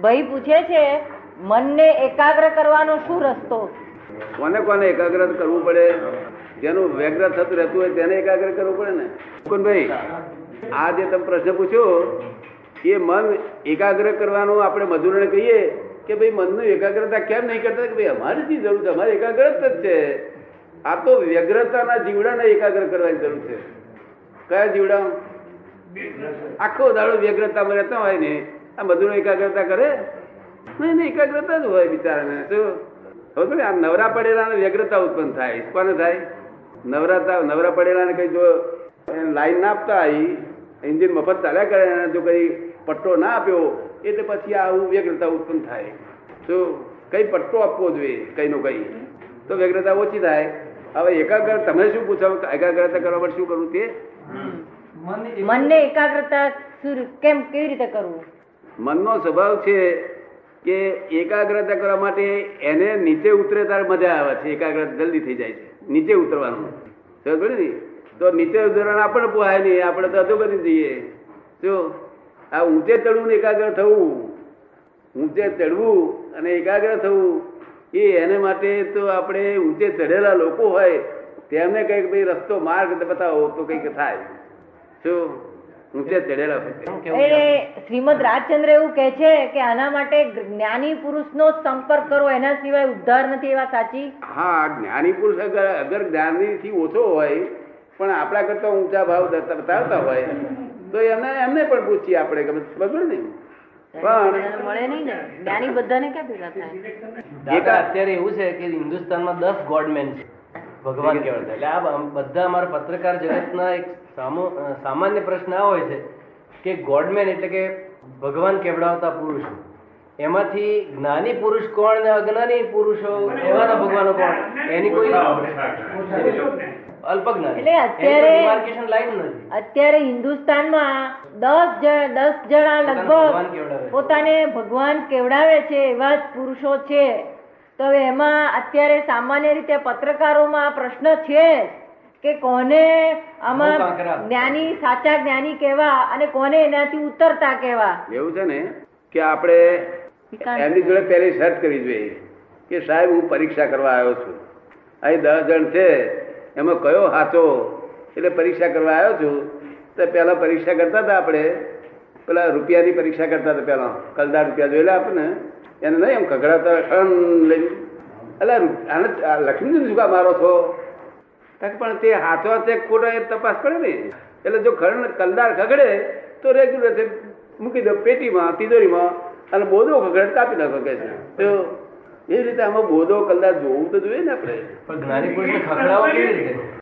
ભાઈ પૂછે છે, મનને એકાગ્ર કરવાનો શું રસ્તો? કોને કોને એકાગ્ર કરવું પડે? જેનું વ્યગ્ર થતું રહેતું હોય તેને એકાગ્ર કરવું પડે ને? ભાઈ આ જે તમે પ્રશ્ન પૂછ્યો, એ મન એકાગ્ર કરવાનું આપણે મજૂરને કહીએ કે ભાઈ મનનું એકાગ્રતા કેમ નહીં કરતા? કે ભાઈ અમારી શી જરૂર છે, અમારે એકાગ્ર જ છે. આ તો વ્યગ્રતાના જીવડાને એકાગ્ર કરવાની જરૂર છે. કયા જીવડા? આખો દાડો વ્યગ્રતામાં રહેતા હોય ને આ બધું એકાગ્રતા કરે? નહીં નહીં એકાગ્રતા જ હોય બિચારાને. શું? હવે ને આ નવરા પડેલા વ્યગ્રતા ઉત્પન્ન થાય. કોને થાય? નવરાતા નવરા પડેલા કઈ જો લાઈન ના આપતા આવી એન્જિન મફત ચાલ્યા કરે અને જો કઈ પટ્ટો ના આપ્યો એટલે પછી આવું વ્યગ્રતા ઉત્પન્ન થાય. શું? કઈ પટ્ટો આપવો જોઈએ કઈ નો કઈ. તો વ્યગ્રતા ઓછી થાય. હવે એકાગ્ર તમે શું પૂછો? એકાગ્રતા કરવા માટે શું કરવું તે? મનને એકાગ્રતા શું કેમ કેવી રીતે કરવું? મનનો સ્વભાવ છે કે એકાગ્રતા કરવા માટે એને નીચે ઉતરે ત્યારે મજા આવે છે. એકાગ્રતા જલ્દી થઈ જાય છે. નીચે ઉતરવાનું. સમજ ને? તો નીચે ઉતરવાનું આપણને પોહાય નહીં. આપણે તો અધો કરી દઈએ જો આ ઊંચે ચડવું ને એકાગ્ર થવું, ઊંચે ચડવું અને એકાગ્ર થવું, એ એને માટે તો આપણે ઊંચે ચડેલા લોકો હોય, તેમને કંઈક ભાઈ રસ્તો, માર્ગ બતાવો તો કંઈક થાય. શું ઊંચે ચડેલા હોય શ્રીમદ રાજચંદ્ર એવું કહે છે કે આના માટે જ્ઞાની પુરુષનો સંપર્ક કરો એના સિવાય ઉદ્ધાર નથી એવા સાચી? હા જ્ઞાની પુરુષ અગર અગર જ્ઞાની થી ઓછો હોય પણ આપણા કરતા ઊંચા ભાવ બતાવતા હોય તો એમને એમને પણ પૂછીએ આપણે કે પણ મળે નહીં ભેગા અત્યારે એવું છે કે હિન્દુસ્તાનમાં દસ ગોડમેન છે. ભગવાન કહેવાતા એટલે આ બધા અમારા પત્રકાર જગતના એક સામાન્ય પ્રશ્ન આ હોય છે કે ગોડમેન એટલે કે ભગવાન કેવડાવતા પુરુષો. એમાંથી જ્ઞાની પુરુષ કોણ ને અજ્ઞાની પુરુષો એવાના ભગવાનો કોણ? એની કોઈ અત્યારે- હિન્દુસ્તાનમાં દસ દસ જણા લગભગ પોતાને ભગવાન કેવડાવે છે એવા જ પુરુષો છે. તો એમાં અત્યારે સામાન્ય રીતે પત્રકારોમાં આ પ્રશ્ન છે કે કોને આમાં જ્ઞાની સાચા જ્ઞાની કેવા અને કોને એનાથી ઉતરતા કેવા? એવું છે ને કે આપણે એમની જોડે પહેલી સર્ચ કરવી જોઈએ કે સાહેબ હું પરીક્ષા કરવા આવ્યો છું. અહીં દસ જણ છે એમાં કયો હાચો? એટલે પરીક્ષા કરવા આવ્યો છું. તો પહેલા પરીક્ષા કરતા હતા આપણે. પેલા રૂપિયાની પરીક્ષા કરતા હતા પેલા. કલદાર રૂપિયા જોયેલા આપણને. એને નહીં, એમ ખગડાતા ખણ લઈ એટલે આને લક્ષ્મીજી શું મારો છો. પણ તે હાથો હાથે ખોટો એ તપાસ પડે ને. એટલે જો ખરણ કલદાર ખગડે તો રેગ્યુલર મૂકી દો પેટીમાં, તિજોરીમાં, અને બોધો ખગડે તો કાપી નાખો કે છે. તો એ રીતે આમાં બોધો કલદાર જોવું તો જોઈએ ને આપણે. પણ જ્ઞાની પુરુષ ખખડાવો કેવી રીતે?